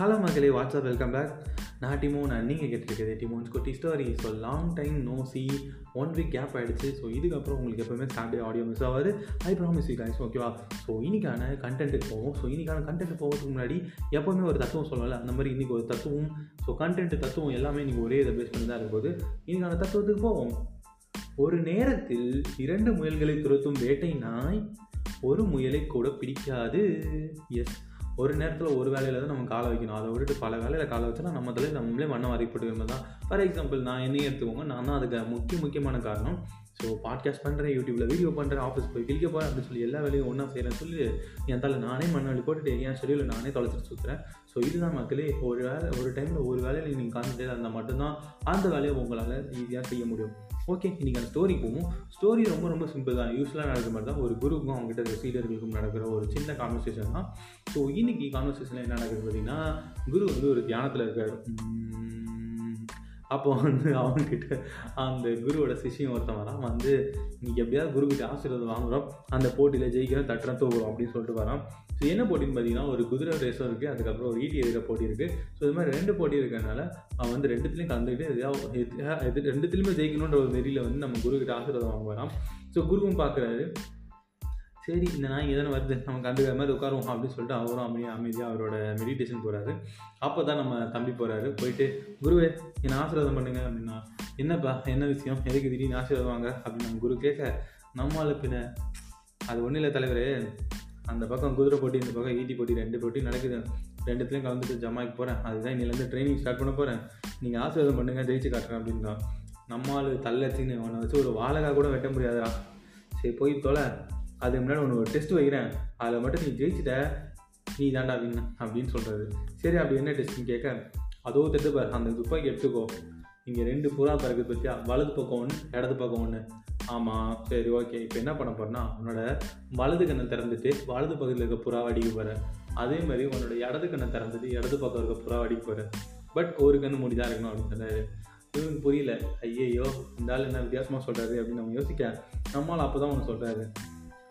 Hello மக்களே WhatsApp welcome back நான் டிமோன் நீங்கள் கேட்டிருக்கிறது டிமோன்ஸ் குட்டி story so long time no see one week gap ஆகிடுச்சு ஸோ இதுக்கப்புறம் உங்களுக்கு எப்போவுமே சாட்டர்டே ஆடியோ மிஸ் ஆகாது ஐ ப்ராமிஸ் யூ கைஸ் ஓகேவா ஸோ இன்றைக்கான கண்டென்ட்டுக்கு போவோம். ஸோ இன்றைக்கான கண்டென்ட் போகிறதுக்கு முன்னாடி எப்போவுமே ஒரு தத்துவம் சொல்லலை அந்த மாதிரி இன்றைக்கி ஒரு தத்துவம். ஸோ கண்டென்ட் தத்துவம் எல்லாமே இன்றைக்கி ஒரே இதை பேஸ் பண்ணி தான் இருக்கும்போது இன்னைக்கான தத்துவத்துக்கு போவோம். ஒரு நேரத்தில் இரண்டு முயல்களை துரத்தும் வேட்டை நாய் ஒரு முயலை கூட பிடிக்காது. எஸ் ஒரு நேரத்தில் ஒரு வேலையில் தான் நம்ம காலை வைக்கணும். அதை விட்டுட்டு பல வேலையில் காலை வச்சோன்னா நம்ம தலையில் நம்மளே மண்ணை வரைப்பட்டு தான் ஃபார் எக்ஸாம்பிள் நான் என்னையும் எடுத்துக்கோங்க. நான் தான் அதுக்கு முக்கிய முக்கியமான காரணம். ஸோ பாட்காஸ்ட் பண்ணுறேன் யூடியூப்பில் வீடியோ பண்ணுறேன் ஆஃபீஸ் போய் கிளிக்க போகிறேன் அப்படின்னு சொல்லி எல்லா வேலையும் ஒன்றா செய்கிறேன்னு சொல்லி என் தலை நானே மண்ணை வழி போட்டுட்டு என் ஷெடியூலில் நானே தொலைச்சிட்டு சுற்றுறேன் ஸோ இதுதான் மக்களே ஒரு வேலை ஒரு டைமில் ஒரு வேலையில் நீங்கள் கான்சன்ட்ரேட் இருந்தால் மட்டும்தான் அந்த வேலையை உங்களால் ஈஸியாக செய்ய முடியும். ஓகே இன்றைக்கி அந்த ஸ்டோரி போவோம் ஸ்டோரி ரொம்ப ரொம்ப சிம்பிள் தான். யூஸ்ஃபுல்லாக நடக்கிற மாதிரி தான் ஒரு குருவுக்கும் அவங்ககிட்ட சீடர்களுக்கும் நடக்கிற ஒரு சின்ன கான்வர்சேஷன் தான். ஸோ இன்றைக்கி கான்வர்சேஷனில் என்ன நடக்குது பார்த்தீங்கன்னா குரு வந்து ஒரு தியானத்தில் இருக்கார். அப்போ வந்து அவங்கக்கிட்ட அந்த குருவோட சிஷியம் ஒருத்தவரான் வந்து நீ எப்படியாவது குருக்கிட்ட ஆசீர்வாதம் வாங்குறோம். அந்த போட்டியில் ஜெயிக்கிறோம் தட்டுறோம் தூக்குறோம் அப்படின்னு சொல்லிட்டு வரான். ஸோ என்ன போட்டின்னு பார்த்தீங்கன்னா ஒரு குதிரை ரேஸும் இருக்குது அதுக்கப்புறம் ஒரு ஈட்டி எதிர போட்டி இருக்குது ஸோ இது மாதிரி ரெண்டு போட்டி இருக்கிறனால அவன் வந்து ரெண்டுத்துலேயும் கலந்துக்கிட்டு எதையாவது எது ரெண்டுத்துலேயுமே ஜெயிக்கணுன்ற ஒரு நெறியில் வந்து நம்ம குருக்கிட்ட ஆசீர்வாதம் வாங்க வரான். ஸோ குருவும் பார்க்குறாரு சரி இந்த நாய் எதனா வருது நம்ம கண்டுக்கிற மாதிரி உட்காருவோம் அப்படின்னு சொல்லிட்டு அவரும் அமைதியாக அமைதியாக அவரோட மெடிடேஷன் போகிறாரு அப்போ தான் நம்ம தம்பி போகிறாரு போயிட்டு குருவே என்னை ஆசீர்வாதம் பண்ணுங்க அப்படின்னா என்னப்பா என்ன விஷயம்? எதுக்கு திடீர்னு ஆசீர்வாதம் வாங்க? அப்படின்னு நம்ம குரு கேட்க நம்மளால பின்ன அது ஒன்றும் இல்லை தலைவரே. அந்த பக்கம் குதிரை போட்டி இந்த பக்கம் ஈட்டி போட்டி ரெண்டு போட்டி நடக்குது. ரெண்டுத்துலேயும் கலந்துட்டு ஜமாய்க்கு போகிறேன் அதுதான் இன்னிலேருந்து ட்ரைனிங் ஸ்டார்ட் பண்ண போகிறேன் நீங்கள் ஆசீர்வாதம் பண்ணுங்கள் ஜெயிச்சு காட்டுறேன் அப்படின்னா நம்மளால் தள்ளச்சின்னு அவனை வச்சு ஒரு வாழகா கூட வெட்ட முடியாதா சரி போய் தொலை. அதுக்கு முன்னாடி ஒன்று ஒரு டெஸ்ட் வைக்கிறேன். அதில் மட்டும் நீ ஜெயிச்சிட்ட நீ தாண்டா வின் அப்படின்னு சொல்கிறது சரி அப்படி என்ன டெஸ்ட்னு கேட்க அதோ தட்டு பாரு. அந்த துப்பாக்கி எடுத்துக்கோ. இங்கே ரெண்டு புறா பிறகு பற்றியா வலது பக்கம் ஒன்று இடது பக்கம் ஒன்று ஆமாம் சரி ஓகே இப்போ என்ன பண்ண போகிறேன்னா உன்னோட வலது கண்ணை திறந்துட்டு வலது பக்கத்தில் இருக்க புறா அடிக்க போகிறேன் அதே மாதிரி உன்னோட இடது கண்ணை திறந்துட்டு இடது பக்கம் இருக்க புறா அடிக்க போகிறேன் பட் ஒரு கண்ணு முடிதான் இருக்கணும் அப்படின்னு சொன்னார். இவனுக்கு புரியல. ஐயையோ இந்த ஆள் என்ன வித்தியாசமாக சொல்கிறாரு அப்படின்னு நம்ம யோசிக்க. நம்மளால் அப்போ தான் ஒன்று சொல்கிறாரு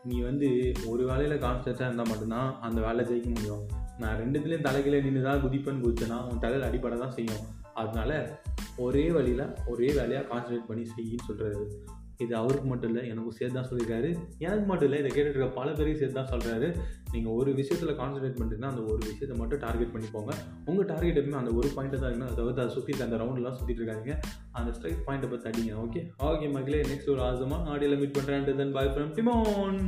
நீ வந்து ஒரு வேலையில் கான்சன்ட்ரேட்டாக இருந்தால் மட்டும்தான் அந்த வேலை ஜெயிக்க முடியும். நான் ரெண்டுத்துலேயும் தலைகீழ நின்று தான் குதிப்பேன்னு குதிச்சேன்னா உன் தலையில் அடிப்படை தான் செய்யும். அதனால ஒரே வழியில் ஒரே வேலையாக கான்சன்ட்ரேட் பண்ணி செய்யின்னு சொல்கிறது இது அவருக்கு மட்டும் இல்லை எனக்கும் சேர்த்து தான் சொல்லியிருக்காரு. எனக்கு மட்டும் இல்லை இதை கேட்டுட்டு இருக்க பல பேரையும் சேர்த்து தான் சொல்கிறாரு நீங்கள் ஒரு விஷயத்தில் கான்சன்ட்ரேட் பண்ணுறீங்கன்னா அந்த ஒரு விஷயத்தை மட்டும் டார்கெட் பண்ணி போங்க உங்கள் டார்கெட் எப்பவுமே அந்த ஒரு பாயிண்ட்டை தான் இருக்கணும். அதை அதை சுற்றி அந்த ரவுண்ட்லாம் சுற்றிட்டு இருக்காங்க அந்த ஸ்ட்ரைக் பாயிண்ட்டை பற்றி அடிங்க ஓகே ஓகே மக்களே நெக்ஸ்ட் ஒரு ஆசமாக ஆடியோவில் மீட் பண்ணுறேன் தென் பாய் ஃப்ரம் டிமோன்